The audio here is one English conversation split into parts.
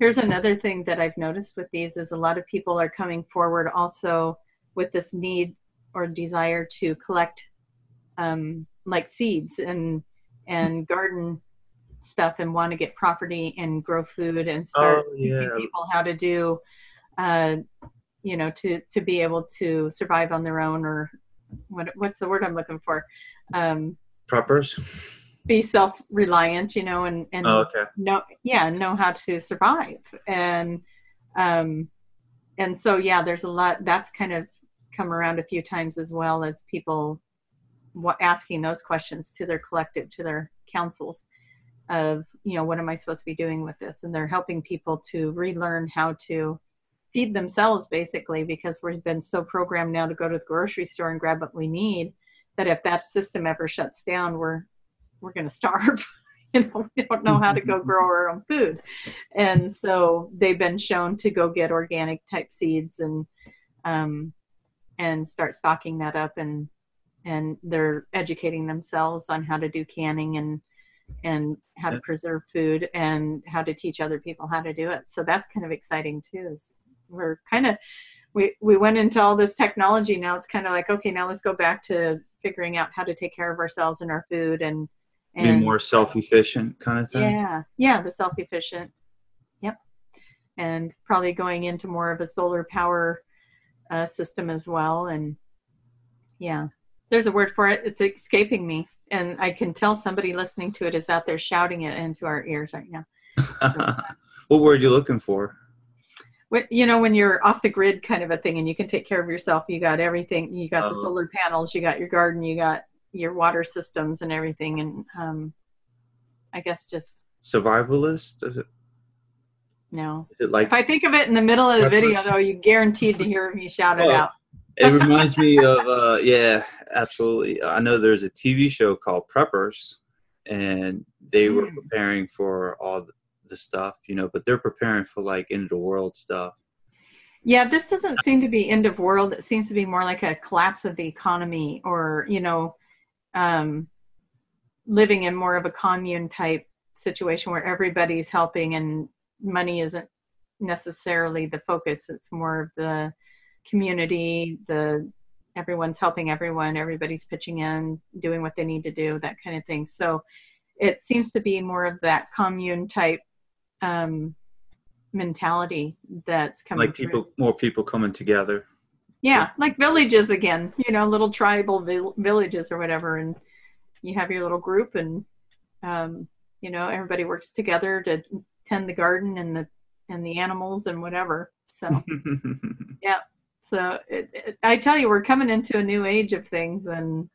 Here's another thing that I've noticed with these is a lot of people are coming forward also with this need or desire to collect um, like seeds and and garden stuff and want to get property and grow food and start Oh, yeah. teaching people how to do uh, you know to to be able to survive on their own or what what's the word I'm looking for um, Preppers. Be self-reliant you know and and Oh, okay. know yeah know how to survive and um and so yeah there's a lot that's kind of come around a few times as well as people asking those questions to their collective to their councils of you know what am i supposed to be doing with this and they're helping people to relearn how to feed themselves basically because we've been so programmed now to go to the grocery store and grab what we need that if that system ever shuts down we're we're going to starve. You know we don't know how to go grow our own food. And so they've been shown to go get organic type seeds and um, and start stocking that up and and they're educating themselves on how to do canning and and how to preserve food and how to teach other people how to do it. So that's kind of exciting too is we're kind of we we went into all this technology. Now it's kind of like okay now let's go back to figuring out how to take care of ourselves and our food and Be more self-efficient kind of thing. yeah, yeah, the self efficient. Yep. And probably going into more of a solar power uh, system as well. And yeah, there's a word for it. It's escaping me. And I can tell somebody listening to it is out there shouting it into our ears right now. what word are you looking for? When, you know, when you're off the grid kind of a thing and you can take care of yourself, you got everything. You got the Oh. solar panels, you got your garden, you got your water systems and everything. And um, I guess just Survivalist? Is it, no. is it like If I think of it in the middle of the video, though, you guaranteed to hear me shout it Oh. out. it reminds me of uh yeah absolutely i know there's a tv show called preppers and they were Mm. preparing for all the- the stuff you know but they're preparing for like end of the world stuff Yeah, this doesn't seem to be end of world. It seems to be more like a collapse of the economy, or you know, um, living in more of a commune type situation where everybody's helping and money isn't necessarily the focus. It's more of the community, the everyone's helping everyone, everybody's pitching in, doing what they need to do, that kind of thing. So it seems to be more of that commune type um, mentality that's coming like through. people more people coming together Yeah, like villages again, you know, little tribal vil- villages or whatever, and you have your little group, and um, you know, everybody works together to tend the garden and the and the animals and whatever. So, yeah. so it, it, I tell you, we're coming into a new age of things, and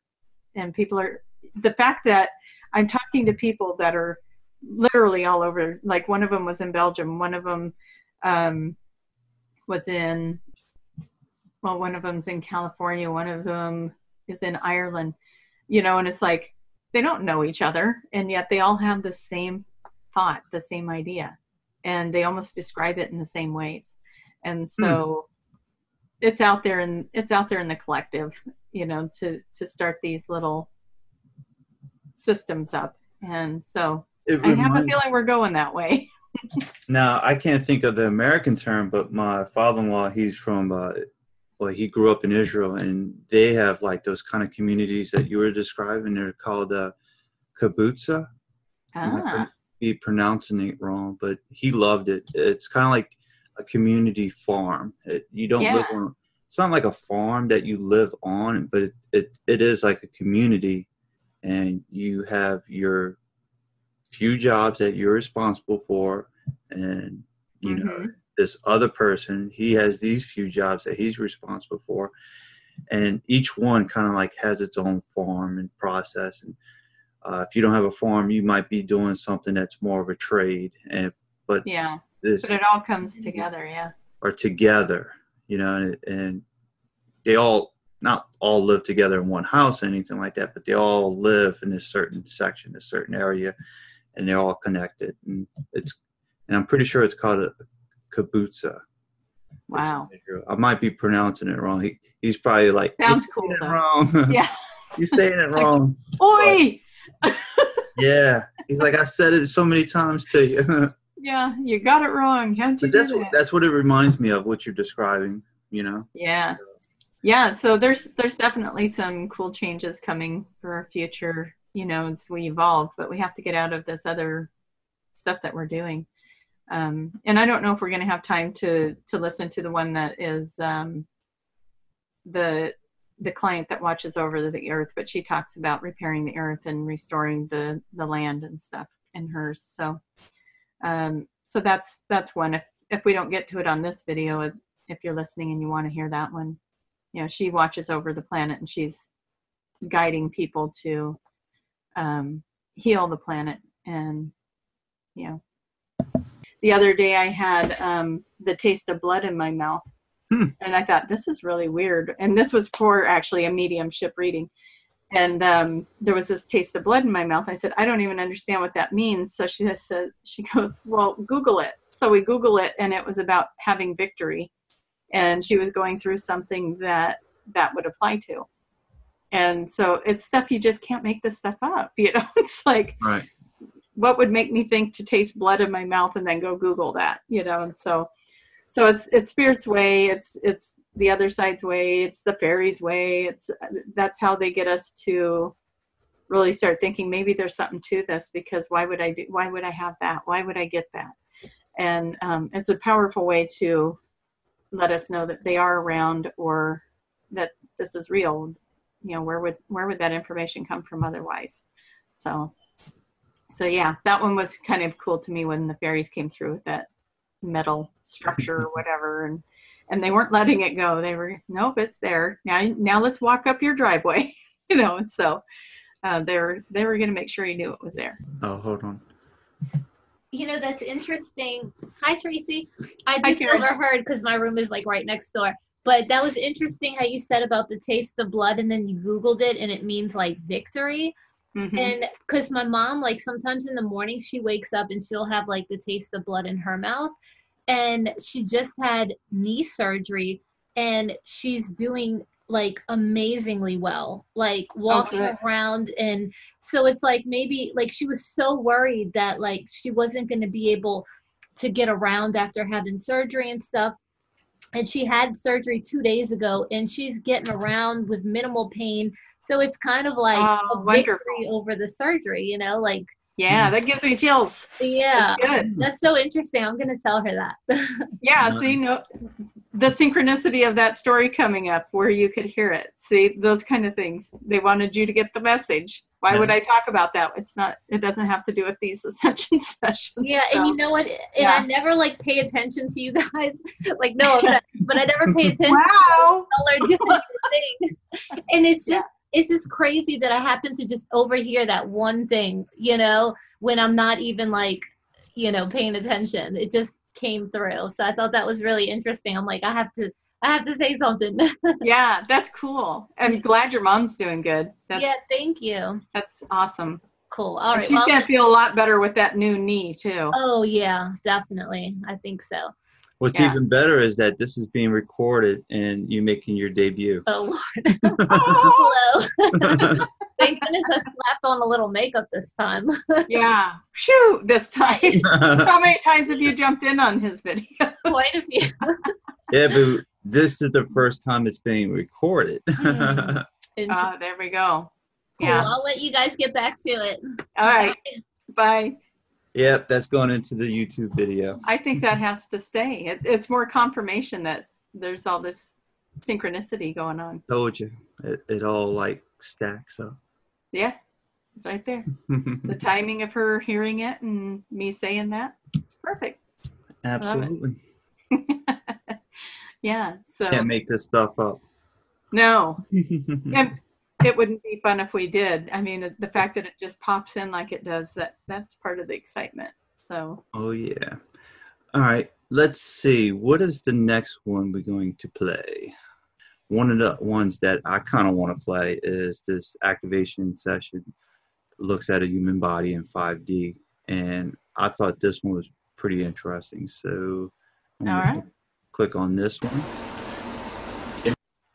and people are the fact that I'm talking to people that are literally all over. Like one of them was in Belgium, one of them um, was in well, one of them's in California, one of them is in Ireland, you know, and it's like they don't know each other, and yet they all have the same thought, the same idea, and they almost describe it in the same ways. And so it's out there and it's out there in the collective, you know, to to start these little systems up. And so It I have a feeling we're going that way. now i can't think of the american term but my father-in-law he's from uh well he grew up in israel and they have like those kind of communities that you were describing they're called uh kibbutza Ah, be pronouncing it wrong, but he loved it. It's kind of like a community farm. It, you don't live on. It's not like a farm that you live on, but it, it it is like a community, and you have your few jobs that you're responsible for, and you know Mhm. This other person he has these few jobs that he's responsible for, and each one kind of like has its own farm and process and uh, if you don't have a farm, you might be doing something that's more of a trade, and but yeah, this but it all comes together. Yeah. Or together, you know, and, and they all not all live together in one house or anything like that, but they all live in a certain section, a certain area, and they're all connected. And it's and I'm pretty sure it's called a kibbutza. Wow. I might be pronouncing it wrong. He, he's probably like Sounds "You're cool, saying it though." wrong. Yeah. you're saying it wrong. Oi! Yeah. He's like, I said it so many times to you. Yeah, you got it wrong. How'd you But that's do what that? that's what it reminds me of. What you're describing. You know. Yeah. Yeah, so there's there's definitely some cool changes coming for our future, you know, as we evolve, but we have to get out of this other stuff that we're doing. Um, and I don't know if we're going to have time to to listen to the one that is um, the the client that watches over the earth, but she talks about repairing the earth and restoring the the land and stuff in hers. So, um, so that's that's one. If if we don't get to it on this video, if you're listening and you want to hear that one, you know, she watches over the planet and she's guiding people to um, heal the planet. And you know, the other day I had um, the taste of blood in my mouth. Hmm. And I thought this is really weird. And this was for actually a mediumship reading. And um, there was this taste of blood in my mouth. I said, I don't even understand what that means. So she said, she goes, well, Google it. So we Google it, and it was about having victory. And she was going through something that that would apply to. And so it's stuff you just can't make this stuff up. You know, it's like Right. What would make me think to taste blood in my mouth and then go Google that, you know? And so, so it's it's spirit's way. It's it's the other side's way. It's the fairies' way. It's that's how they get us to really start thinking maybe there's something to this because why would I do? Why would I have that? Why would I get that? And um, it's a powerful way to let us know that they are around or that this is real. You know, where would where would that information come from otherwise? So so yeah, that one was kind of cool to me when the fairies came through with that metal structure or whatever, and and they weren't letting it go. They were nope, it's there now. Now let's walk up your driveway, you know. And so uh, they were they were going to make sure you knew it was there. Oh, hold on. You know, that's interesting. Hi, Tracy. I just Karen. overheard because my room is like right next door. But that was interesting how you said about the taste of blood and then you Googled it and it means like victory. Mhm. And because my mom, like sometimes in the morning, she wakes up and she'll have like the taste of blood in her mouth. And she just had knee surgery and she's doing like amazingly well, like walking good. around. And so it's like maybe like she was so worried that like she wasn't going to be able to get around after having surgery and stuff. And she had surgery two days ago and she's getting around with minimal pain. So it's kind of like Oh, a wonderful. victory over the surgery, you know, like Yeah, that gives me chills. yeah. That's good. That's so interesting. I'm gonna tell her that. Yeah, Yeah. see, no, the synchronicity of that story coming up where you could hear it. See, those kind of things. They wanted you to get the message. Why Yeah. would I talk about that? It's not. It doesn't have to do with these ascension sessions. yeah, so. and you know what? And yeah. I never like pay attention to you guys. like no but I never pay attention wow. y'all are doing your thing. And it's just it's just crazy that I happen to just overhear that one thing, you know, when I'm not even like, you know, paying attention. It just came through. So I thought that was really interesting. I'm like, I have to I have to say something. Yeah, that's cool. I'm glad your mom's doing good. That's yeah, thank you. that's awesome. Cool. All And right. she's Well, gonna feel a lot better with that new knee too. oh yeah, definitely. I think so. What's Yeah. even better is that this is being recorded and you making your debut. Oh Lord. Hello. Thank goodness I slapped on a little makeup this time. yeah. Shoot, this time. How many times have you jumped in on his video? Quite a few. yeah, but this is the first time it's being recorded. Interesting. Ah, there we go. Cool. Yeah. I'll let you guys get back to it. All right. Bye. yep, that's going into the YouTube video. I think that has to stay. It, it's more confirmation that there's all this synchronicity going on. Told you, it, it all like stacks up. Yeah, it's right there. The timing of her hearing it and me saying that, it's perfect. Absolutely, Yeah. So can't make this stuff up. no, and it wouldn't be fun if we did. I mean, the fact that it just pops in like it does that that's part of the excitement. So Oh yeah. All right. Let's see. What is the next one we're going to play? One of the ones that I kind of want to play is this activation session. Looks at a human body in 5D, and I thought this one was pretty interesting. So, I'm All right. Click on this one,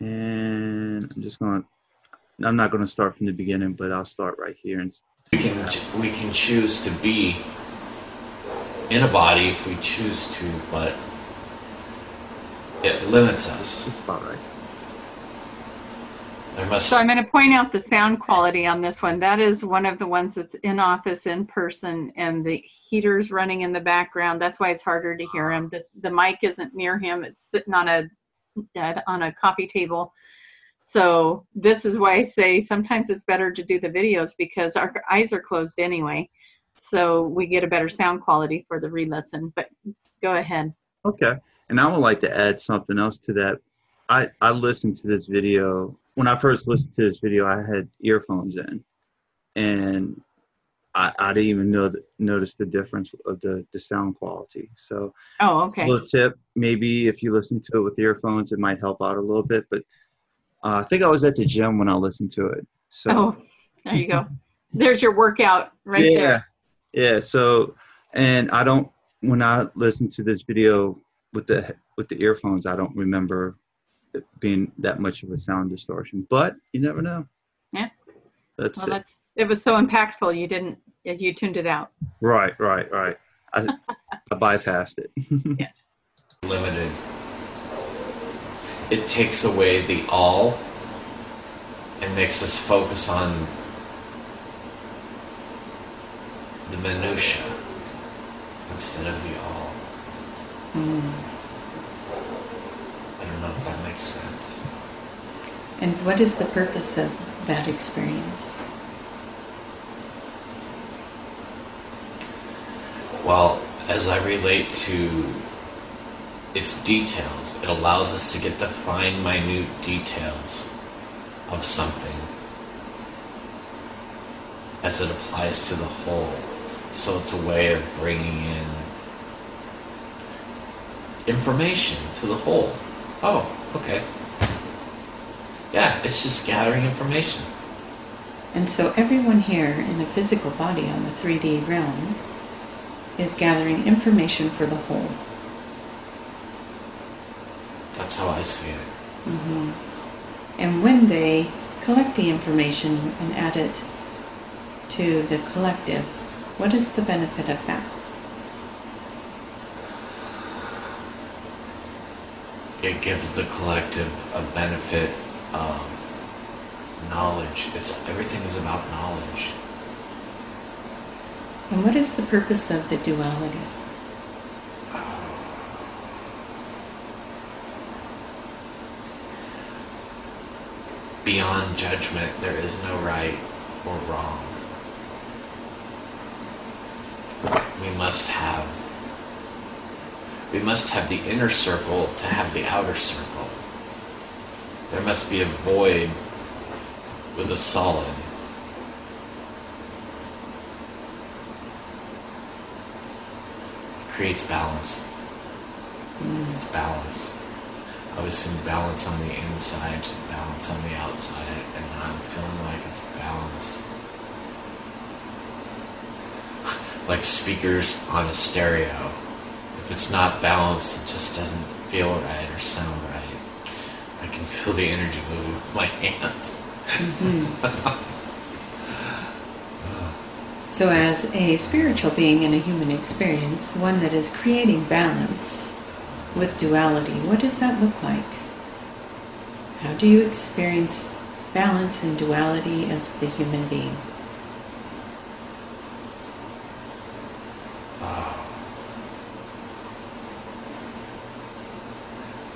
and I'm just going. to I'm not going to start from the beginning, but I'll start right here and We can we can choose to be in a body if we choose to, but it limits us. That's about right. There must So I'm going to point out the sound quality on this one. That is one of the ones that's in office in person, and the heater's running in the background. That's why it's harder to hear him. The, the mic isn't near him; it's sitting on a on a coffee table. So this is why I say sometimes it's better to do the videos because our eyes are closed anyway, so we get a better sound quality for the re-listen. But go ahead. Okay. And I would like to add something else to that. I, I listened to this video. When I first listened to this video, I had earphones in. And I, I didn't even know the, notice the difference of the, the sound quality. So, Oh, okay. a little tip maybe if you listen to it with earphones, it might help out a little bit. But uh, I think I was at the gym when I listened to it. So, Oh, there you go. There's your workout right yeah. there. Yeah. So, and I don't, when I listen to this video with the, with the earphones, I don't remember being that much of a sound distortion, but you never know. Yeah. That's Well, it. that's it was so impactful. You didn't you tuned it out. Right, right, right. I, I bypassed it. limited. It takes away the all and makes us focus on the minutia instead of the all. I don't know if that makes sense. And what is the purpose of that experience? Well, as I relate to its details, it allows us to get the fine, minute details of something as it applies to the whole. So it's a way of bringing in information to the whole. Oh, okay. Yeah, it's just gathering information. And so everyone here in a physical body on the 3D realm is gathering information for the whole. That's how I see it. hmm And when they collect the information and add it to the collective, what is the benefit of that? It gives the collective a benefit of knowledge. It's everything is about knowledge. And what is the purpose of the duality? Beyond judgment, there is no right or wrong. We must have we must have the inner circle to have the outer circle. There must be a void with a solid. It creates balance. Mm. It's balance. I was seeing balance on the inside, balance on the outside, and I'm feeling like it's balance. like speakers on a stereo. If it's not balanced, it just doesn't feel right or sound right. I can feel the energy moving with my hands. Mm-hmm. So, as a spiritual being in a human experience, one that is creating balance with duality, what does that look like? How do you experience balance and duality as the human being?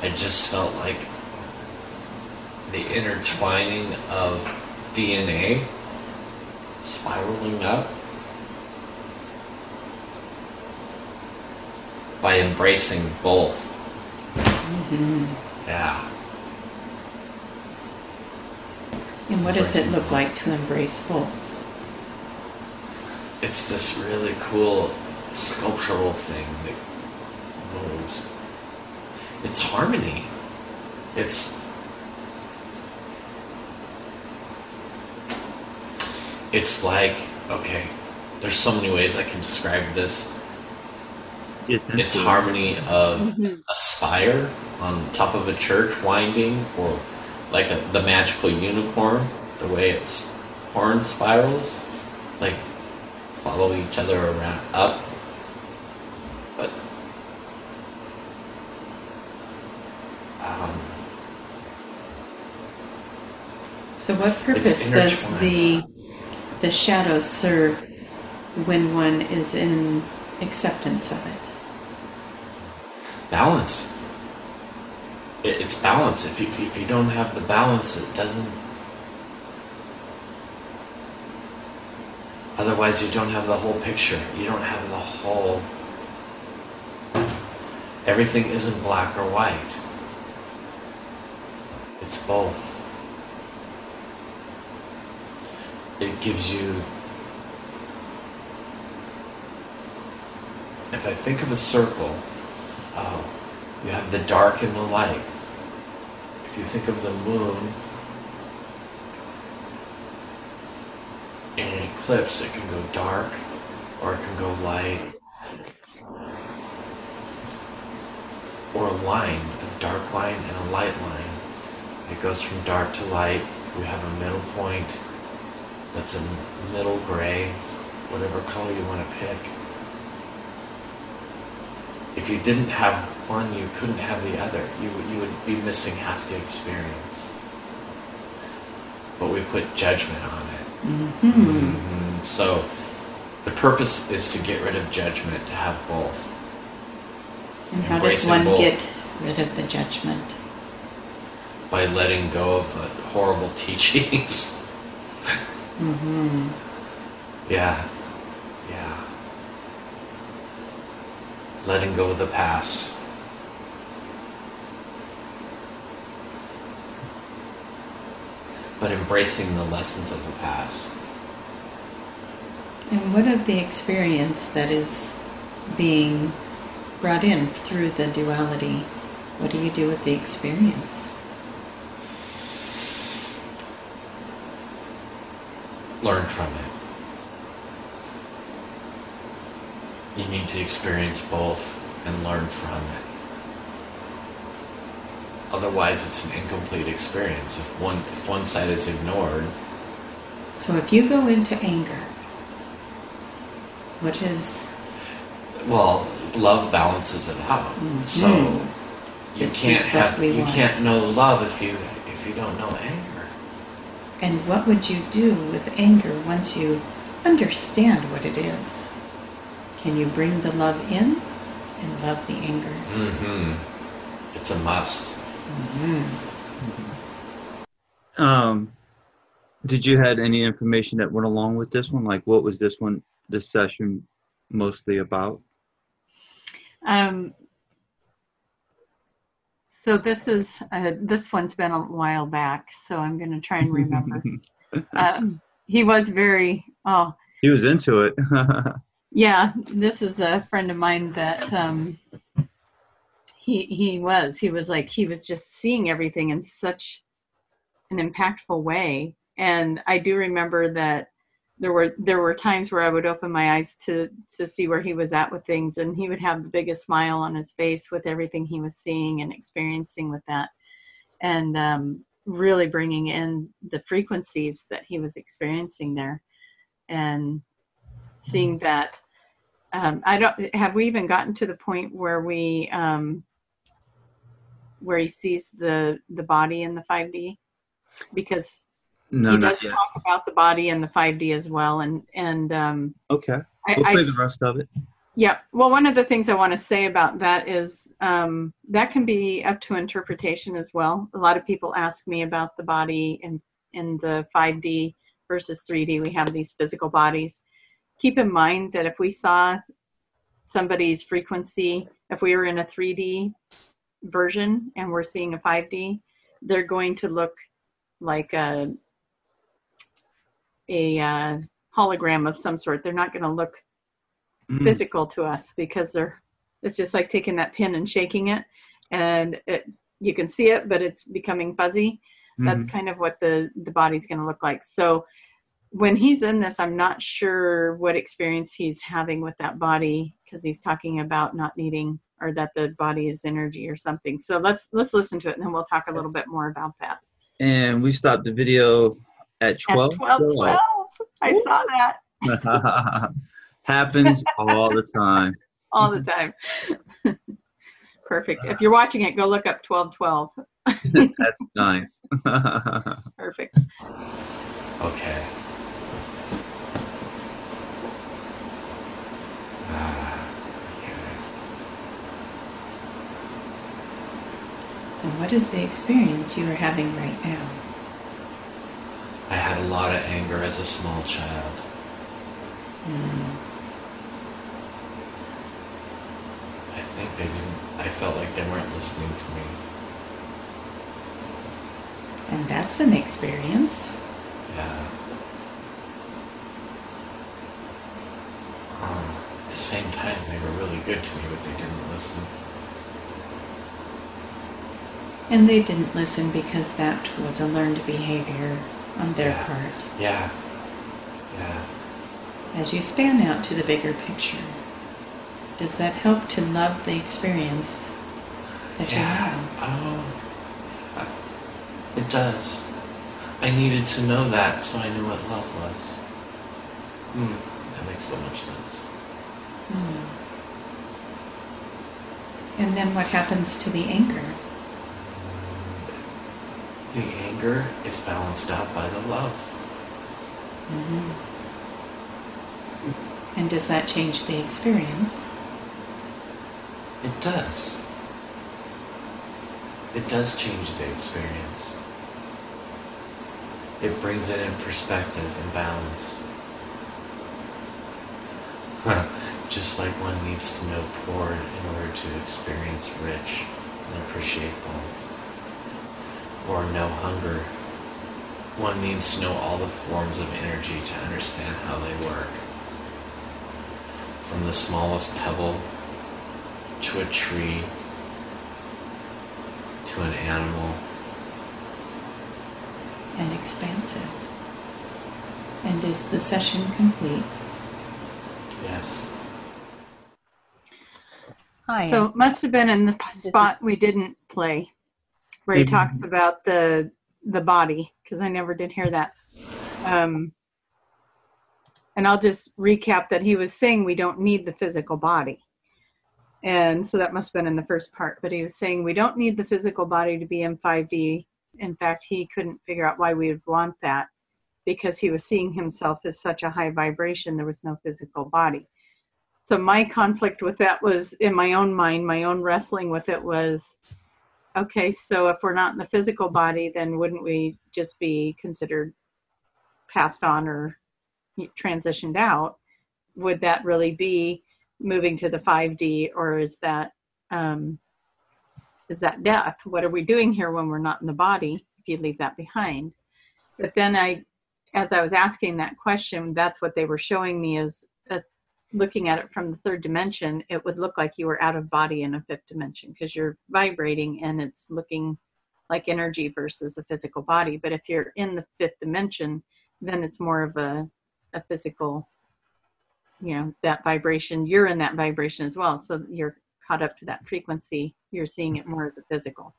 I just felt like the intertwining of DNA spiraling up by embracing both. Mm-hmm. Yeah. And what does it look like to embrace both? It's this really cool sculptural thing that moves. It's harmony. It's it's like okay, there's so many ways I can describe this. It's, It's harmony of mm-hmm. a spire on top of a church winding, or like a, the magical unicorn, the way its horn spirals, like follow each other around up. So, what purpose does the the shadow serve when one is in acceptance of it? Balance. It's balance. If you if you don't have the balance, it doesn't. Otherwise, you don't have the whole picture. You don't have the whole. Everything isn't black or white. It's both. It gives you. If I think of a circle, oh, you have the dark and the light. If you think of the moon in an eclipse, it can go dark or it can go light. Or a line, a dark line and a light line. It goes from dark to light. We have a middle point that's a middle gray, whatever color you want to pick. If you didn't have one, you couldn't have the other. You, you would be missing half the experience. But we put judgment on it. Mm-hmm. Mm-hmm. So the purpose is to get rid of judgment, to have both. And how does one both. get rid of the judgment? By letting go of the horrible teachings. Mm-hmm. Yeah. Yeah. Letting go of the past. But embracing the lessons of the past. And what of the experience that is being brought in through the duality? What do you do with the experience? Learn from it. You need to experience both and learn from it. Otherwise, it's an incomplete experience. If one if one side is ignored, So if you go into anger, what is well, love balances it out. Mhm. So you This can't have you want. can't know love if you if you don't know anger. And what would you do with anger once you understand what it is? Can you bring the love in and love the anger? Mm-hmm. It's a must. Um, did you had any information that went along with this one? Like, what was this one, this session, mostly about? Um, so this is uh, this one's been a while back, so I'm going to try and remember. um, he was very oh he was into it. yeah. This is a friend of mine that um, he he was he was like he was just seeing everything in such an impactful way, and I do remember that there were there were times where I would open my eyes to to see where he was at with things, and he would have the biggest smile on his face with everything he was seeing and experiencing with that, and um, really bringing in the frequencies that he was experiencing there, and seeing that. Um, I don't have we even gotten to the point where we um, where he sees the the body in the 5D because no, he does yet. talk about the body and the 5D as well. And and um, Okay, I, we'll I play the rest of it. yeah. Well, one of the things I want to say about that is um, that can be up to interpretation as well. A lot of people ask me about the body and in the 5D versus 3D. We have these physical bodies. Keep in mind that if we saw somebody's frequency, if we were in a 3D version and we're seeing a 5D, they're going to look like a a uh, hologram of some sort. They're not going to look Mm. physical to us because they're it's just like taking that pin and shaking it and it you can see it but it's becoming fuzzy that's Mhm. kind of what the the body's going to look like so when he's in this i'm not sure what experience he's having with that body because he's talking about not needing or that the body is energy or something so let's let's listen to it and then we'll talk a little bit more about that And we stopped the video at at 12. 12 12 i saw that Happens all the time. all the time perfect if you're watching it go look up 1212 That's nice. Perfect. Okay. Ah, okay. And what is the experience you are having right now? I had a lot of anger as a small child. Mm. I think they didn't, I felt like they weren't listening to me. And that's an experience. Yeah. Um, at the same time, they were really good to me, but they didn't listen. And they didn't listen because that was a learned behavior on their Yeah. part. Yeah. Yeah. As you span out to the bigger picture, does that help to love the experience that you're Yeah. having? Oh. yeah. It does. I needed to know that so I knew what love was. Hmm. That makes so much sense. Hmm. And then what happens to the anger? The anger is balanced out by the love. hmm And does that change the experience? It does. It does change the experience. It brings it in perspective and balance. Just like one needs to know poor in order to experience rich and appreciate both. Or no hunger. One needs to know all the forms of energy to understand how they work. From the smallest pebble to a tree, to an animal. And expansive. And is the session complete? Yes. Hi. So it must have been in the spot we didn't play, where he talks about the the body, because I never did hear that. Um, and I'll just recap that he was saying we don't need the physical body, and so that must have been in the first part. But he was saying we don't need the physical body to be in 5D. In fact, he couldn't figure out why we would want that because he was seeing himself as such a high vibration. There was no physical body so my conflict with that was in my own mind my own wrestling with it was okay so if we're not in the physical body then wouldn't we just be considered passed on or transitioned out? Would that really be moving to the 5d or is that um, is that death? What are we doing here when we're not in the body if you leave that behind? But then i as i was asking that question that's what they were showing me is looking at it from the third dimension, it would look like you were out of body in a fifth dimension because you're vibrating and it's looking like energy versus a physical body. But if you're in the fifth dimension, then it's more of a, a physical, you know, that vibration. You're in that vibration as well. So you're caught up to that frequency. You're seeing it more as a physical.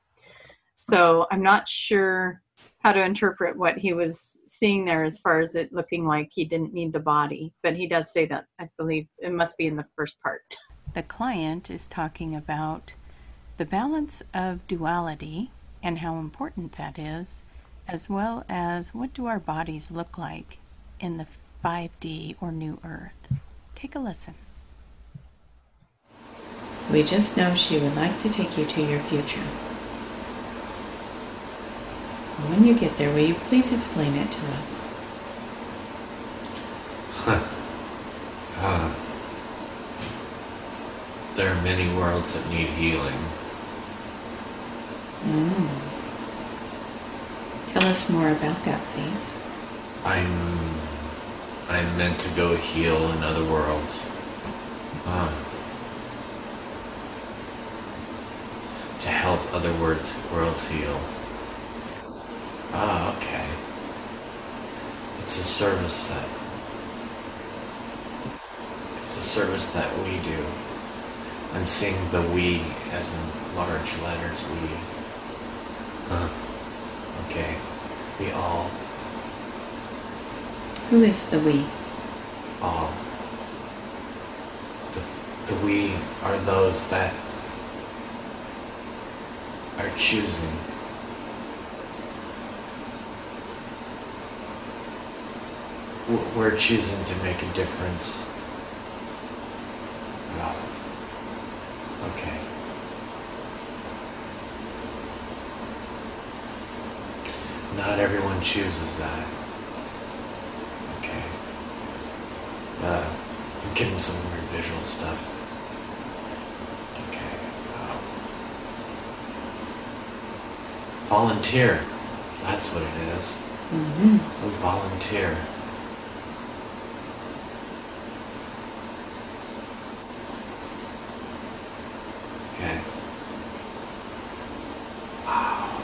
So I'm not sure how to interpret what he was seeing there as far as it looking like he didn't need the body. But he does say that, I believe it must be in the first part. The client is talking about the balance of duality and how important that is, as well as what do our bodies look like in the 5D or New Earth. Take a listen. We just know she would like to take you to your future. When you get there, will you please explain it to us? Huh. Uh, there are many worlds that need healing. Mm. Tell us more about that, please. I'm I'm meant to go heal in other worlds. Uh, to help other worlds worlds heal. Ah, okay. It's a service that it's a service that we do. I'm seeing the we as in large letters we. Huh. Okay. We all Who is the we? all. The, the we are those that are choosing we're choosing to make a difference. Oh. Okay. Not everyone chooses that. Okay. Uh, I'm getting some weird visual stuff. Okay. Uh, volunteer. That's what it is. hmm We volunteer. Okay. Wow.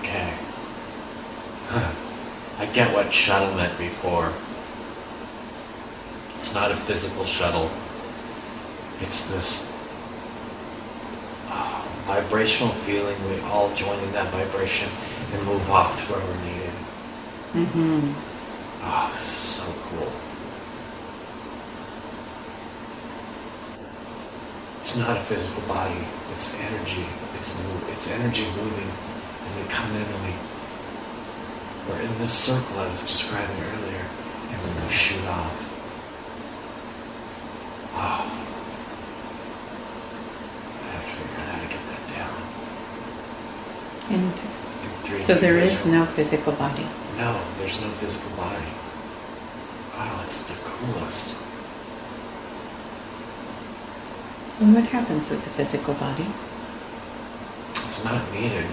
Okay. Huh. I get what shuttle meant before. It's not a physical shuttle. It's this uh, vibrational feeling. We all join in that vibration and move off to where we're needed. Mm-hmm. Oh, this is so cool. It's not a physical body. It's energy. It's move. It's energy moving, and we come in and we we're in this circle I was describing earlier, and then we shoot off. Oh. I have to figure out how to get that down. And In 3D so there is no physical body. No, there's no physical body. Wow, it's the coolest. And what happens with the physical body? It's not needed.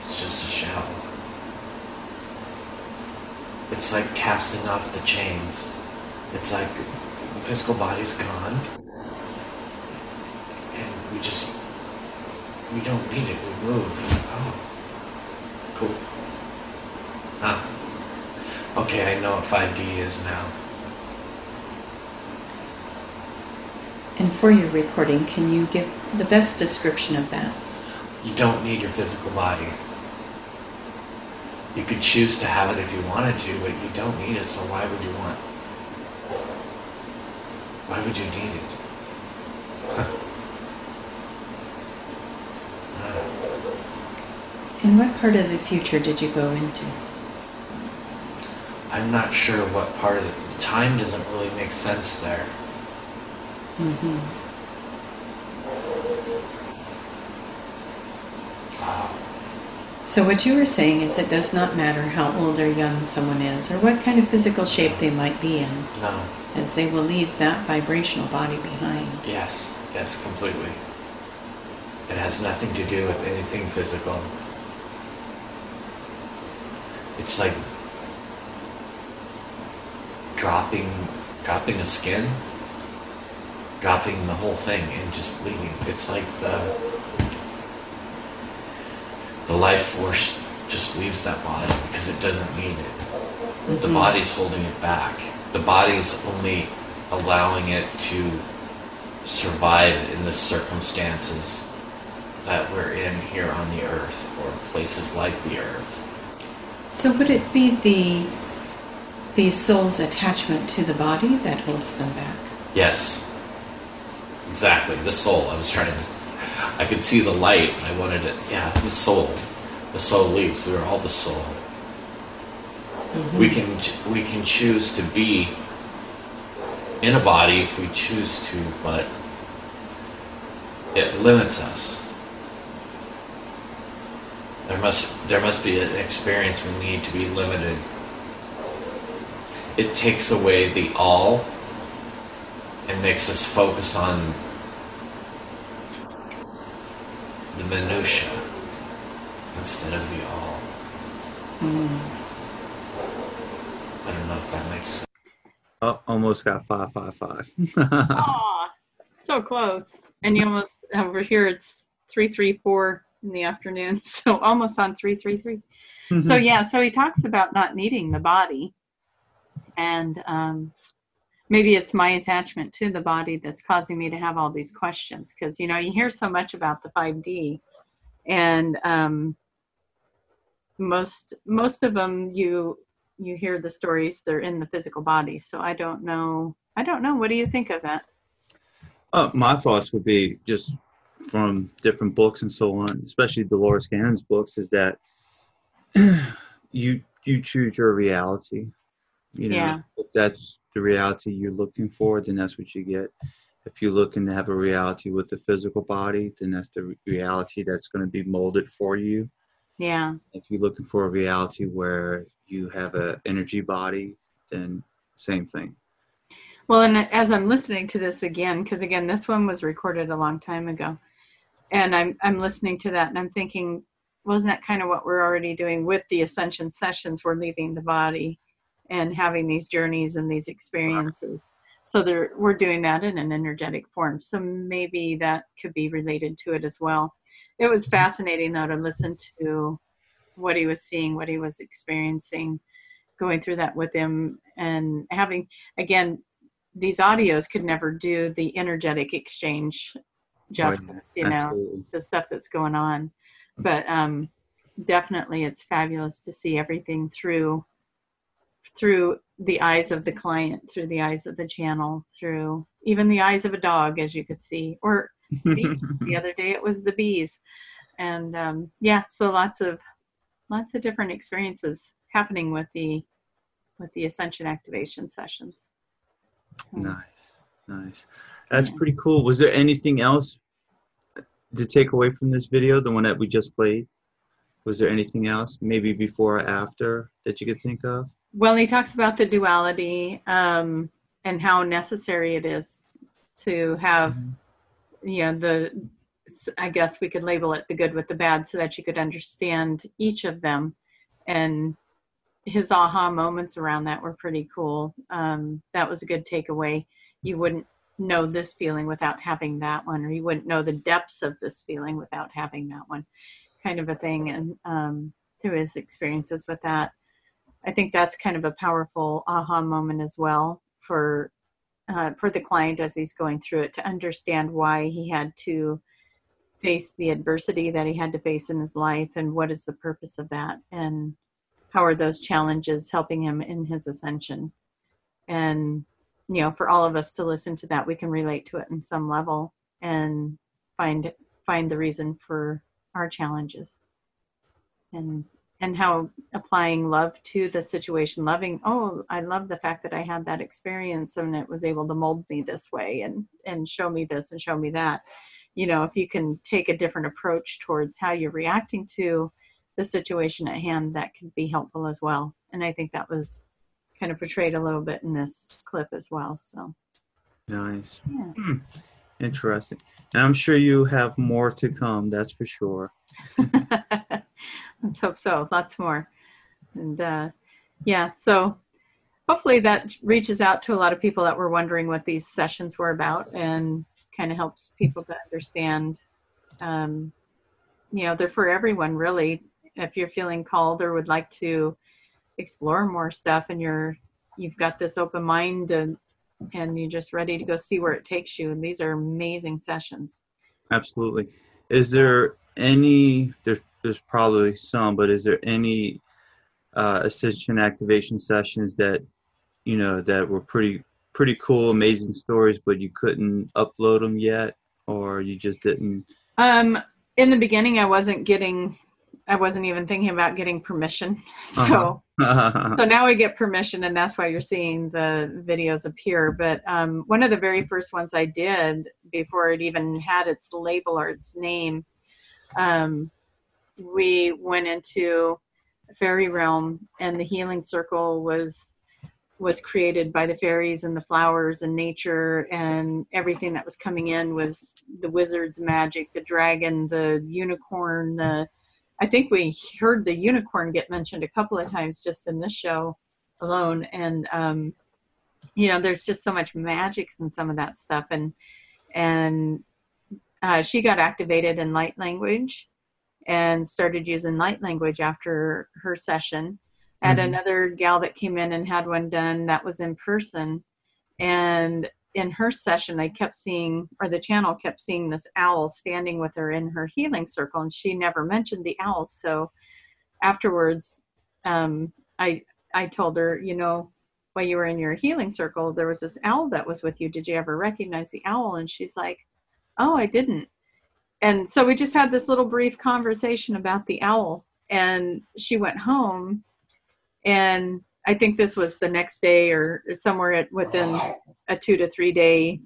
It's just a shell. It's like casting off the chains. It's like the physical body's gone. And we just. We don't need it. We move. Oh. Cool. Huh. Okay, I know what 5D is now. And for your recording, can you give the best description of that? You don't need your physical body. You could choose to have it if you wanted to, but you don't need it, so why would you want? Why would you need it? Huh. Uh, And what part of the future did you go into? I'm not sure what part of it. Time doesn't really make sense there. hmm Wow. So what you were saying is it does not matter how old or young someone is or what kind of physical shape they might be in, No. as they will leave that vibrational body behind. Yes. Yes, completely. It has nothing to do with anything physical. It's like dropping dropping a skin, dropping the whole thing and just leaving. It's like the the life force just leaves that body because it doesn't need it. The Mhm. body's holding it back. The body's only allowing it to survive in the circumstances that we're in here on the earth or places like the earth. So would it be the the soul's attachment to the body that holds them back? Yes. Exactly. The soul. I was trying to I could see the light, I wanted it yeah, the soul. The soul leaves. We are all the soul. Mm-hmm. We can we can choose to be in a body if we choose to, but it limits us. There must there must be an experience we need to be limited. It takes away the all and makes us focus on the minutia instead of the all. Mm. I don't know if that makes sense. Oh, almost got five five five. Aw, so close. And you almost over here it's three three four in the afternoon, so almost on three three three. So yeah, so he talks about not needing the body, and um, maybe it's my attachment to the body that's causing me to have all these questions. Because you know you hear so much about the five D, and um, most most of them you you hear the stories they're in the physical body. So I don't know. I don't know. What do you think of that? Uh, my thoughts would be just from different books and so on, especially Dolores Cannon's books, is that you you choose your reality. You know, Yeah. if that's the reality you're looking for, then that's what you get. If you're looking to have a reality with the physical body, then that's the reality that's going to be molded for you. Yeah. If you're looking for a reality where you have a energy body, then same thing. Well, and as I'm listening to this again, because again, this one was recorded a long time ago, and I'm I'm listening to that and I'm thinking, wasn't that kind of what we're already doing with the ascension sessions? We're leaving the body and having these journeys and these experiences. So there, we're doing that in an energetic form. So maybe that could be related to it as well. It was fascinating though to listen to what he was seeing, what he was experiencing, going through that with him, and having again these audios could never do the energetic exchange justice. You know Absolutely. the stuff that's going on but um definitely it's fabulous to see everything through through the eyes of the client through the eyes of the channel through even the eyes of a dog as you could see or the other day it was the bees and um yeah so lots of lots of different experiences happening with the with the ascension activation sessions Nice, nice. That's Yeah. pretty cool. Was there anything else to take away from this video, the one that we just played? Was there anything else, maybe before or after, that you could think of? Well, he talks about the duality um, and how necessary it is to have, you know, the, I guess we could label it the good with the bad so that you could understand each of them. And his aha moments around that were pretty cool. Um, that was a good takeaway. You wouldn't know this feeling without having that one, or you wouldn't know the depths of this feeling without having that one, kind of a thing. And um, through his experiences with that. I think that's kind of a powerful aha moment as well for uh, for the client as he's going through it to understand why he had to face the adversity that he had to face in his life and what is the purpose of that and how are those challenges helping him in his ascension. And you know for all of us to listen to that we can relate to it in some level and find find the reason for our challenges. And and how applying love to the situation loving oh i love the fact that i had that experience and it was able to mold me this way and and show me this and show me that you know if you can take a different approach towards how you're reacting to the situation at hand that could be helpful as well and i think that was kind of portrayed a little bit in this clip as well so Nice. yeah Hmm. Interesting. And I'm sure you have more to come, that's for sure. Let's hope so. Lots more. And uh, yeah, so hopefully that reaches out to a lot of people that were wondering what these sessions were about and kind of helps people to understand. Um, you know, they're for everyone, really. If you're feeling called or would like to explore more stuff and you're you've got this open mind and and you're just ready to go see where it takes you and these are amazing sessions Absolutely. Is there any, there's, there's probably some, but is there any uh, ascension activation sessions that, you know, that were pretty, pretty cool, amazing stories, but you couldn't upload them yet? Or you just didn't? Um, in the beginning, I wasn't getting, I wasn't even thinking about getting permission. So, Uh-huh. so now I get permission, and that's why you're seeing the videos appear. But um, one of the very first ones I did before it even had its label or its name, um, we went into fairy realm, and the healing circle was was created by the fairies and the flowers and nature and everything that was coming in was the wizard's magic the dragon the unicorn the i think we heard the unicorn get mentioned a couple of times just in this show alone and um you know there's just so much magic in some of that stuff and and uh, she got activated in light language and started using light language after her session. Had Mhm. another gal that came in and had one done that was in person. And in her session i kept seeing or the channel kept seeing this owl standing with her in her healing circle and she never mentioned the owl. So afterwards um, i i told her you know while you were in your healing circle there was this owl that was with you. Did you ever recognize the owl? And she's like oh i didn't and so we just had this little brief conversation about the owl and she went home and i think this was the next day or somewhere at, within a two to three day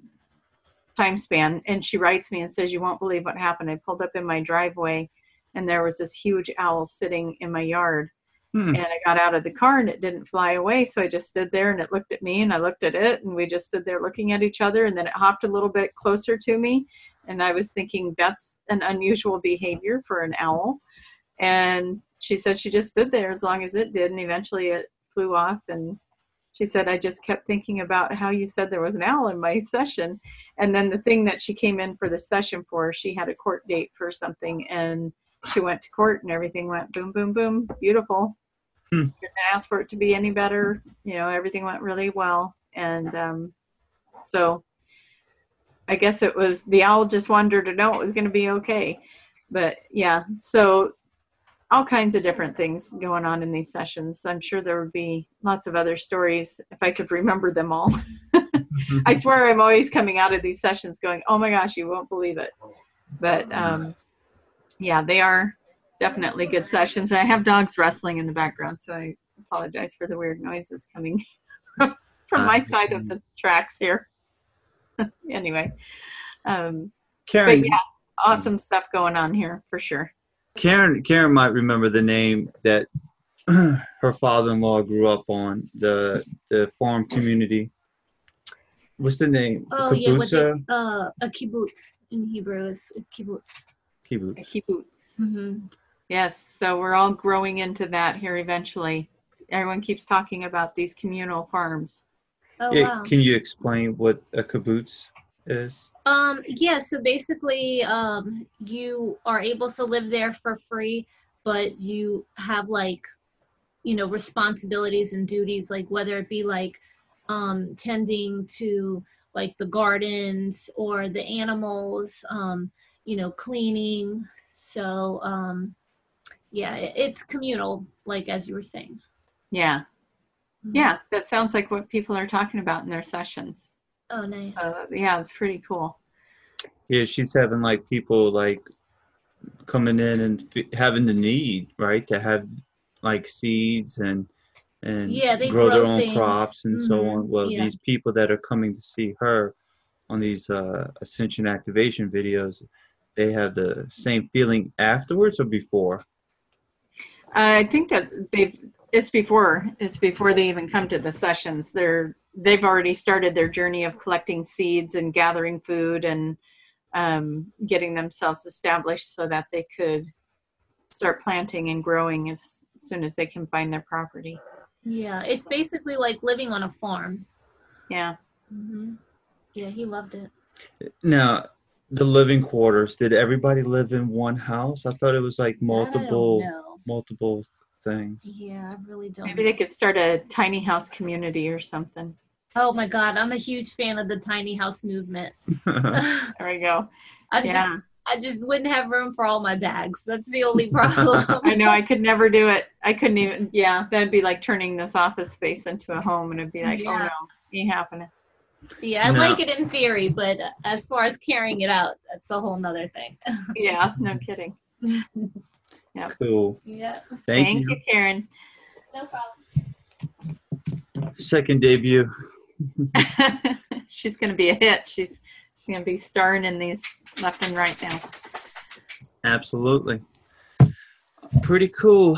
time span. And she writes me and says you won't believe what happened. I pulled up in my driveway and there was this huge owl sitting in my yard. Hmm. and i got out of the car and it didn't fly away. So i just stood there and it looked at me and i looked at it and we just stood there looking at each other. And then it hopped a little bit closer to me and i was thinking that's an unusual behavior for an owl. And she said she just stood there as long as it did and eventually it flew off. And she said i just kept thinking about how you said there was an owl in my session. And then the thing that she came in for the session for she had a court date for something and she went to court and everything went boom boom boom beautiful. Hmm. didn't ask for it to be any better. You know everything went really well. And um, so i guess it was the owl just wanted to know it was going to be okay but yeah so all kinds of different things going on in these sessions i'm sure there would be lots of other stories if i could remember them all I swear I'm always coming out of these sessions going, oh my gosh, you won't believe it. But um, yeah, they are definitely good sessions. I have dogs wrestling in the background, so I apologize for the weird noises coming from my side of the tracks here. anyway, um, but Karen, yeah, awesome stuff going on here for sure. Karen, Karen might remember the name that her father-in-law grew up on the the farm community. What's the name? Oh yeah, what they, uh, a kibbutz in Hebrew is a kibbutz. Kibbutz. Kibbutz. hmm Yes, so we're all growing into that here eventually. Everyone keeps talking about these communal farms. Oh Yeah, wow. Can you explain what a kibbutz is? Um, yeah, so basically, um, you are able to live there for free, but you have like, you know, responsibilities and duties, like whether it be like um, tending to like the gardens or the animals, um, you know, cleaning. So, um, yeah, it, it's communal, like as you were saying. Yeah. Yeah, that sounds like what people are talking about in their sessions. Oh, nice. Uh, yeah, it's pretty cool. Yeah, she's having like people like coming in and f- having the need, right, to have like seeds and and Yeah, they grow their own things. crops and so Mhm, on. Well, yeah. these people that are coming to see her on these uh, ascension activation videos, they have the same feeling afterwards or before. I think that they've it's before it's before they even come to the sessions. They're they've already started their journey of collecting seeds and gathering food and um, getting themselves established so that they could start planting and growing as soon as they can find their property. Yeah, it's basically like living on a farm. Yeah. hmm Yeah, he loved it. Now, the living quarters. Did everybody live in one house? I thought it was like multiple multiple things. Yeah, I really don't. Maybe they could start a tiny house community or something. Oh my God, I'm a huge fan of the tiny house movement. There we go. just, Yeah. I just wouldn't have room for all my bags. That's the only problem. I know I could never do it. I couldn't even. Yeah, that'd be like turning this office space into a home, and it'd be like, oh Yeah. no, ain't happening. yeah, I No. like it in theory, but as far as carrying it out, that's a whole nother thing. Yeah, no kidding. Cool. yeah, Thank, Thank you. you, Karen. no problem. Second debut. she's gonna be a hit. She's she's gonna be starring in these left and right now. Absolutely. Pretty cool.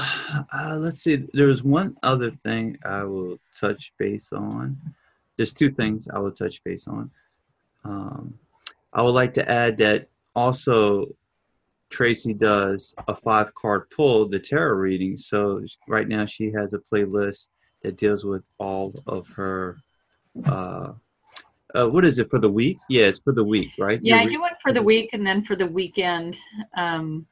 Uh, let's see. There was one other thing I will touch base on. There's two things I will touch base on. Um, I would like to add that also Tracy does a five card pull, the tarot reading. So right now she has a playlist that deals with all of her. Uh, uh, what is it for the week? Yeah, it's for the week, right? Yeah, Your I week- do one for the week and then for the weekend. Um,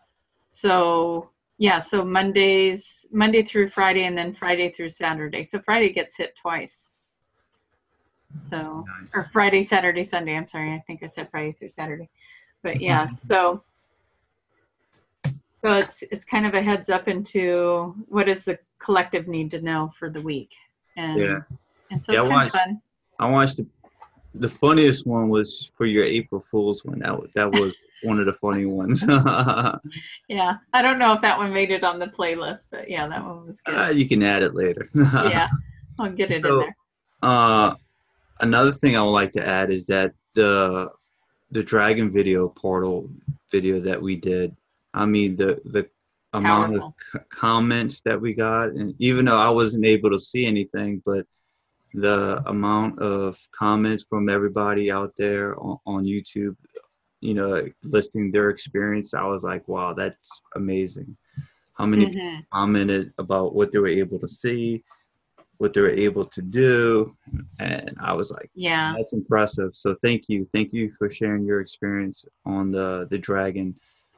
so yeah, so Mondays, Monday through Friday, and then Friday through Saturday. So Friday gets hit twice. So Nice. or Friday, Saturday, Sunday. I'm sorry, I think I said Friday through Saturday, but yeah. So so it's it's kind of a heads up into what does the collective need to know for the week, and Yeah. and so Yeah, it's I watched- fun. I watched the, the funniest one was for your April Fool's one. That was that was one of the funny ones. Yeah, I don't know if that one made it on the playlist, but yeah, that one was good. Uh, you can add it later. yeah, I'll get it in So- there. Uh, another thing I would like to add is that the the dragon video portal video that we did. I mean the the amount Powerful. of c- comments that we got, and even though I wasn't able to see anything, but the amount of comments from everybody out there on, on YouTube, you know, listing their experience, I was like, wow, that's amazing. How many Mhm. commented about what they were able to see, what they were able to do, and I was like, Yeah, that's impressive. So thank you, thank you for sharing your experience on the the dragon.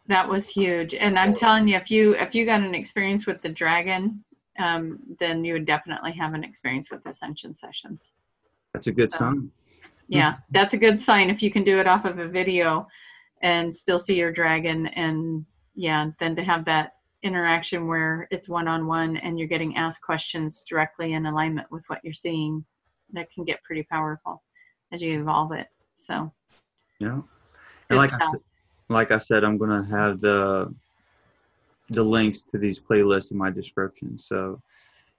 That was huge. And I'm telling you, if you if you got an experience with the dragon, um, then you would definitely have an experience with ascension sessions. That's a good So- sign. Yeah, that's a good sign if you can do it off of a video and still see your dragon and yeah, then to have that interaction where it's one on one and you're getting asked questions directly in alignment with what you're seeing, that can get pretty powerful as you evolve it. So Yeah. And like I, like I said, I'm gonna have the the links to these playlists in my description, so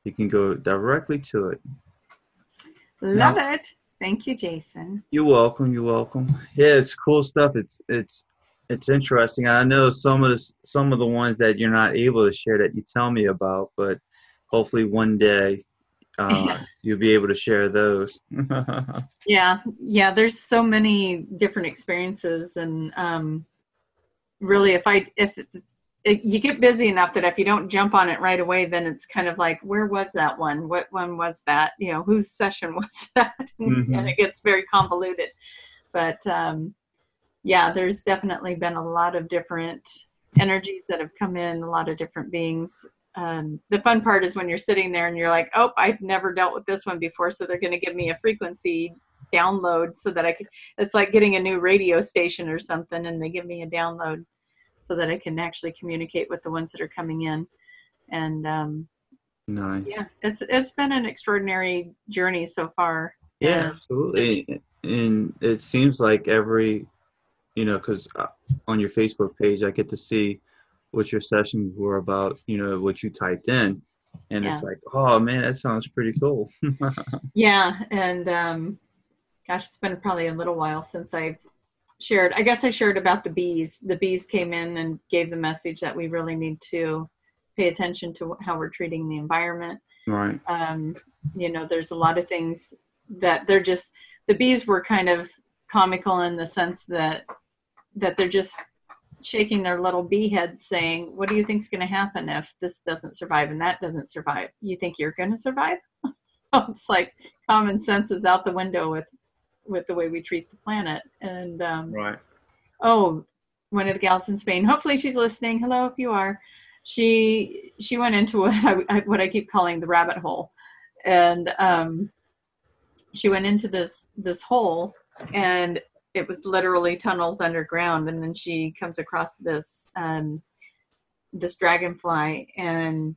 you can go directly to it. Love it. Thank you, Jason. You're welcome. You're welcome. Yeah, it's cool stuff. It's it's it's interesting. I know some of the some of the ones that you're not able to share that you tell me about, but hopefully one day uh, you'll be able to share those. Yeah, yeah. There's so many different experiences, and um, really, if I if it's, it, you get busy enough that if you don't jump on it right away, then it's kind of like, where was that one? What one was that? You know, whose session was that? and Mhm. it gets very convoluted. But um, yeah, there's definitely been a lot of different energies that have come in, a lot of different beings. Um, the fun part is when you're sitting there and you're like, oh, I've never dealt with this one before, so they're going to give me a frequency download so that I can. It's like getting a new radio station or something, and they give me a download so that I can actually communicate with the ones that are coming in. And um, nice. yeah, it's it's been an extraordinary journey so far. Yeah, And- absolutely. And it seems like every, you know, because on your Facebook page, I get to see what your sessions were about, you know, what you typed in. And it's like, oh man, that sounds pretty cool. Yeah, and um, gosh, it's been probably a little while since I've shared. I guess I shared about the bees. The bees came in and gave the message that we really need to pay attention to how we're treating the environment. right. Um, you know, there's a lot of things that they're just the bees were kind of comical in the sense that that they're just shaking their little bee heads saying what do you think's going to happen if this doesn't survive and that doesn't survive you think you're going to survive it's like common sense is out the window with with the way we treat the planet. And um Right. oh one of the gals in spain hopefully she's listening. Hello if you are. She she went into what i, I what i keep calling the rabbit hole. And um she went into this this hole and it was literally tunnels underground. And then she comes across this um this dragonfly and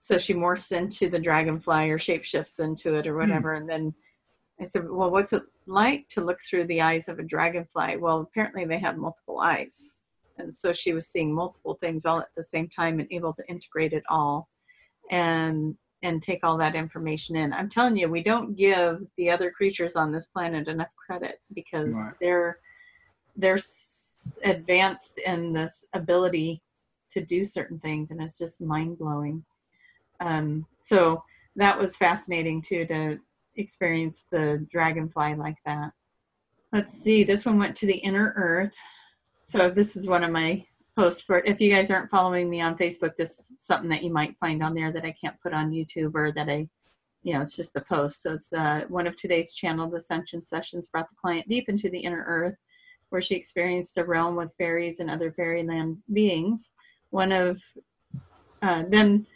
so she morphs into the dragonfly or shapeshifts into it or whatever. And then i said well what's it like to look through the eyes of a dragonfly. Well apparently they have multiple eyes. And so she was seeing multiple things all at the same time and able to integrate it all and and take all that information in. I'm telling you we don't give the other creatures on this planet enough credit because Right. they're they're advanced in this ability to do certain things and it's just mind-blowing. Um, so that was fascinating too to experience the dragonfly like that. Let's see this one went to the inner earth. So this is one of my posts for if you guys aren't following me on facebook this is something that you might find on there that i can't put on youtube or that i you know it's just a post. So it's uh, one of today's channel the ascension sessions brought the client deep into the inner earth where she experienced a realm with fairies and other fairyland beings. One of uh, then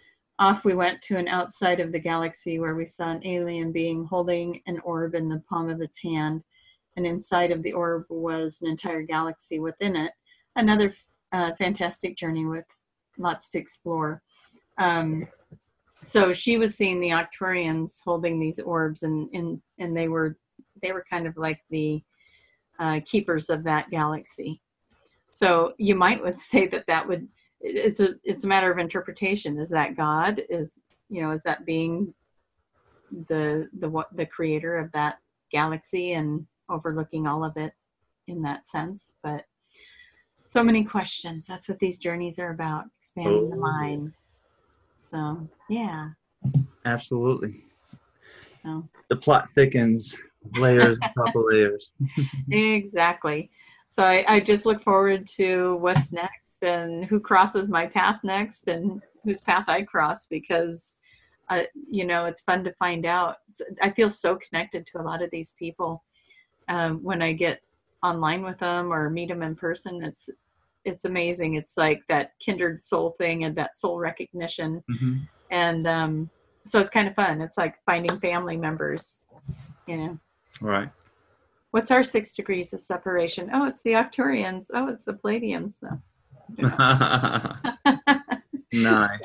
off we went to an outside of the galaxy where we saw an alien being holding an orb in the palm of its hand. And inside of the orb was an entire galaxy within it. Another uh, fantastic journey with lots to explore. Um, so she was seeing the Arcturians holding these orbs and and and they were they were kind of like the uh, keepers of that galaxy. So you might would say that that would it's a it's a matter of interpretation. Is that God? Is you know is that being the the what the creator of that galaxy and overlooking all of it in that sense? But so many questions. That's what these journeys are about, expanding oh. the mind. So yeah. Absolutely. So. The plot thickens layers on top of layers. exactly. So I, I just look forward to what's next and who crosses my path next and whose path I cross because, uh, you know, it's fun to find out. I feel so connected to a lot of these people um, when I get online with them or meet them in person. It's it's amazing. It's like that kindred soul thing and that soul recognition, mm-hmm. and um, so it's kind of fun. It's like finding family members, you know. Right. What's our six degrees of separation? Oh, it's the Arcturians. Oh, it's the Pleiadians. No. nice.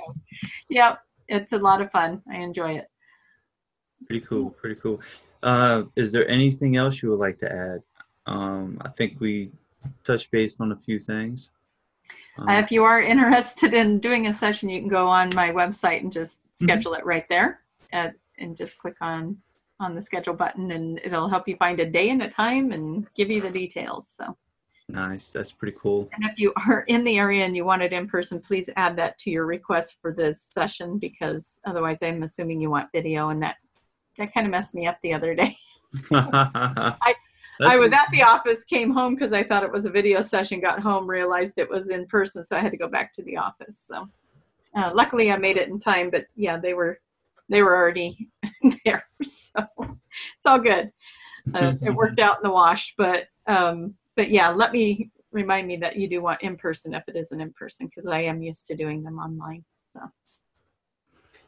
Yep, it's a lot of fun. I enjoy it. Pretty cool. Pretty cool. Uh, is there anything else you would like to add? Um, I think we touched base on a few things. Um, uh, if you are interested in doing a session, you can go on my website and just mm-hmm. schedule mm-hmm. it right there, at, and just click on on the schedule button and it'll help you find a day and a time and give you the details. So nice. That's pretty cool. And if you are in the area and you want it in person, please add that to your request for this session because otherwise I'm assuming you want video and that that kind of messed me up the other day. I I was at the office, came home because I thought it was a video session, got home, realized it was in person, so I had to go back to the office. So uh, luckily I made it in time, but yeah, they were they were already there, so it's all good. Uh, it worked out in the wash, but um, but yeah, let me remind me that you do want in person if it isn't in person because I am used to doing them online. So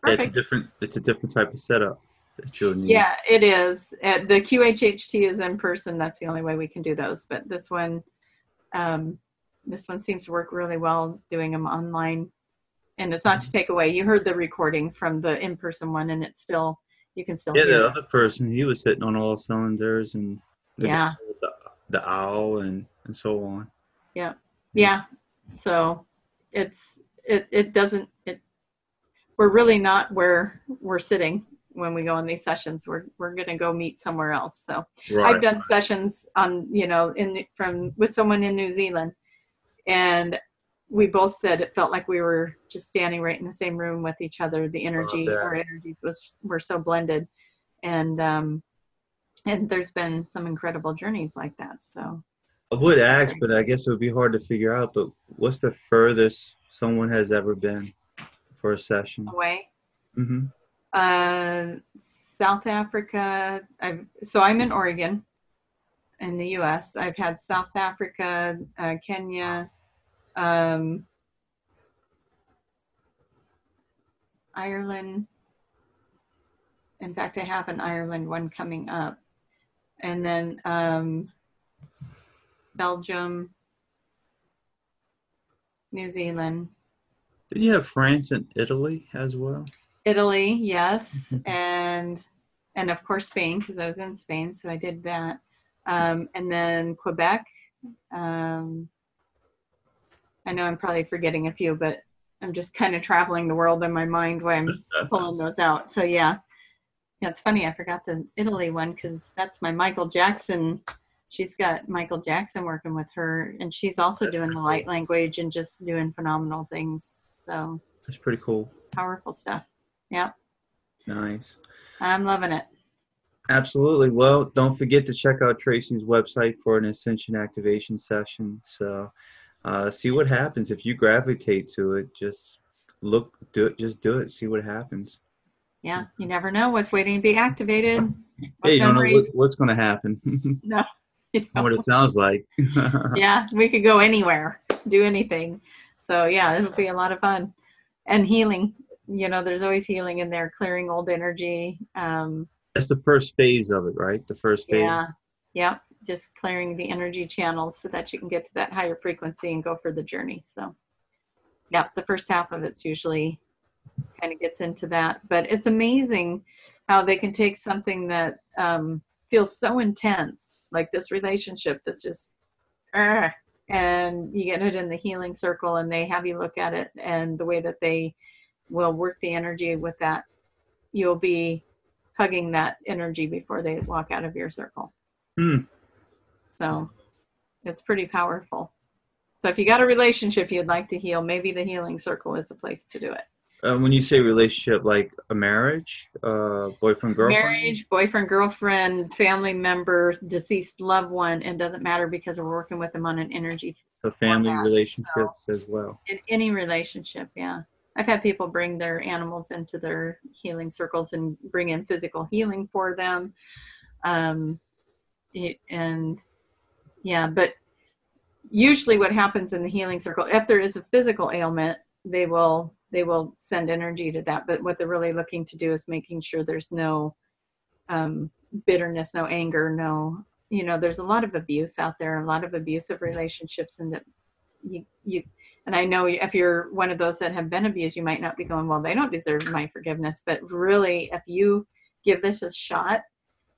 yeah, it's a different it's a different type of setup that you'll need. Yeah, it is. Uh, the QHHT is in person. That's the only way we can do those. But this one, um, this one seems to work really well doing them online and it's not to take away. You heard the recording from the in-person one, and it's still you can still. Yeah, the other person he was hitting on all cylinders, and the yeah, the, owl and and so on. Yeah, yeah. So it's it it doesn't it. We're really not where we're sitting when we go on these sessions. We're we're gonna go meet somewhere else. So right. I've done sessions on you know in from with someone in New Zealand, and we both said it felt like we were just standing right in the same room with each other. The energy, our energies was were so blended, and um, and there's been some incredible journeys like that. So I would ask, but I guess it would be hard to figure out. But what's the furthest someone has ever been for a session? Away. Mm-hmm. Uh, South Africa. I've, so I'm in Oregon, in the U.S. I've had South Africa, uh, Kenya um, Ireland. In fact, I have an Ireland one coming up. And then um, Belgium, New Zealand. Did you have France and Italy as well? Italy, yes, and and of course Spain because I was in Spain, so I did that. Um, and then Quebec, um, I know I'm probably forgetting a few, but I'm just kind of traveling the world in my mind when I'm pulling those out. So yeah, yeah, it's funny. I forgot the Italy one because that's my Michael Jackson. She's got Michael Jackson working with her, and she's also doing the light language and just doing phenomenal things. So that's pretty cool. Powerful stuff. Yep. Nice. I'm loving it. Absolutely. Well, don't forget to check out Tracy's website for an ascension activation session. So uh, see what happens if you gravitate to it. Just look, do it. Just do it. See what happens. Yeah, you never know what's waiting to be activated. What you don't know what, what's going to happen. no, what it sounds like. yeah, we could go anywhere, do anything. So yeah, it'll be a lot of fun and healing. You know, there's always healing in there, clearing old energy. Um, That's the first phase of it, right? The first phase. Yeah, yeah just clearing the energy channels so that you can get to that higher frequency and go for the journey. So, yeah, the first half of it's usually kind of gets into that. But it's amazing how they can take something that um, feels so intense, like this relationship that's just, uh, and you get it in the healing circle and they have you look at it and the way that they will work the energy with that you'll be hugging that energy before they walk out of your circle Hmm. so it's pretty powerful so if you got a relationship you'd like to heal maybe the healing circle is the place to do it Uh, when you say relationship, like a marriage, uh, boyfriend, girlfriend? marriage boyfriend girlfriend family member deceased loved one it doesn't matter because we're working with them on an energy So family format, relationships as well. in any relationship yeah i've had people bring their animals into their healing circles and bring in physical healing for them um and yeah but usually what happens in the healing circle if there is a physical ailment they will they will send energy to that but what they're really looking to do is making sure there's no um, bitterness no anger no you know there's a lot of abuse out there a lot of abusive relationships and that you you and i know if you're one of those that have been abused you might not be going well they don't deserve my forgiveness but really if you give this a shot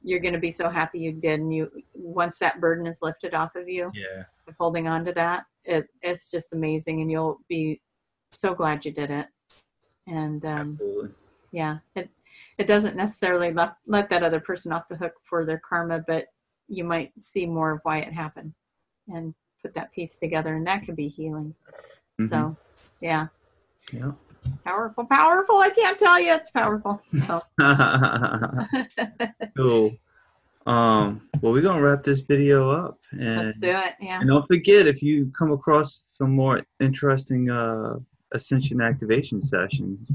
you're going to be so happy you did and you once that burden is lifted off of you Yeah. holding on to that it, it's just amazing and you'll be so glad you did it. And um, yeah it it doesn't necessarily let, let that other person off the hook for their karma but you might see more of why it happened and put that piece together and that could be healing. So yeah. Yeah. powerful powerful. I can't tell you. It's powerful. So. Cool. Um, well, we're gonna wrap this video up, and let's do it yeah. and don't forget if you come across some more interesting uh, ascension activation sessions,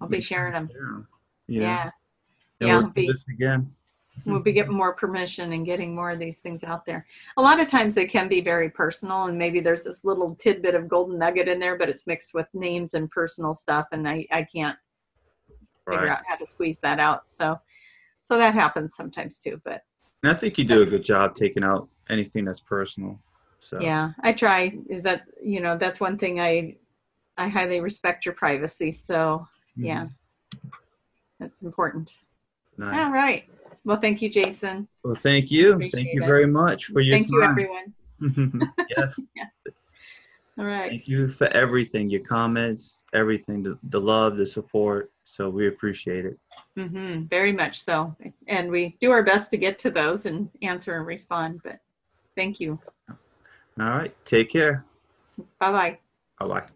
i'll be sharing them yeah, know, yeah Yeah, we'll do be- this again. we'll be getting more permission and getting more of these things out there. A lot of times they can be very personal, and maybe there's this little tidbit of golden nugget in there, but it's mixed with names and personal stuff, and I, I can't figure out how to squeeze that out. So, so that happens sometimes too. But And I think you do a good job taking out anything that's personal. So yeah, I try. That you know, that's one thing I I highly respect your privacy. So Mhm. yeah, that's important. Nice. All right. Well, thank you, Jason. Well, thank you. Thank you it. very much for your Thank you, everyone. yes. All right. Thank you for everything, your comments, everything, the, the love, the support. So we appreciate it. hmm very much so. And we do our best to get to those and answer and respond. But thank you. All right. Take care. Bye bye. Bye bye.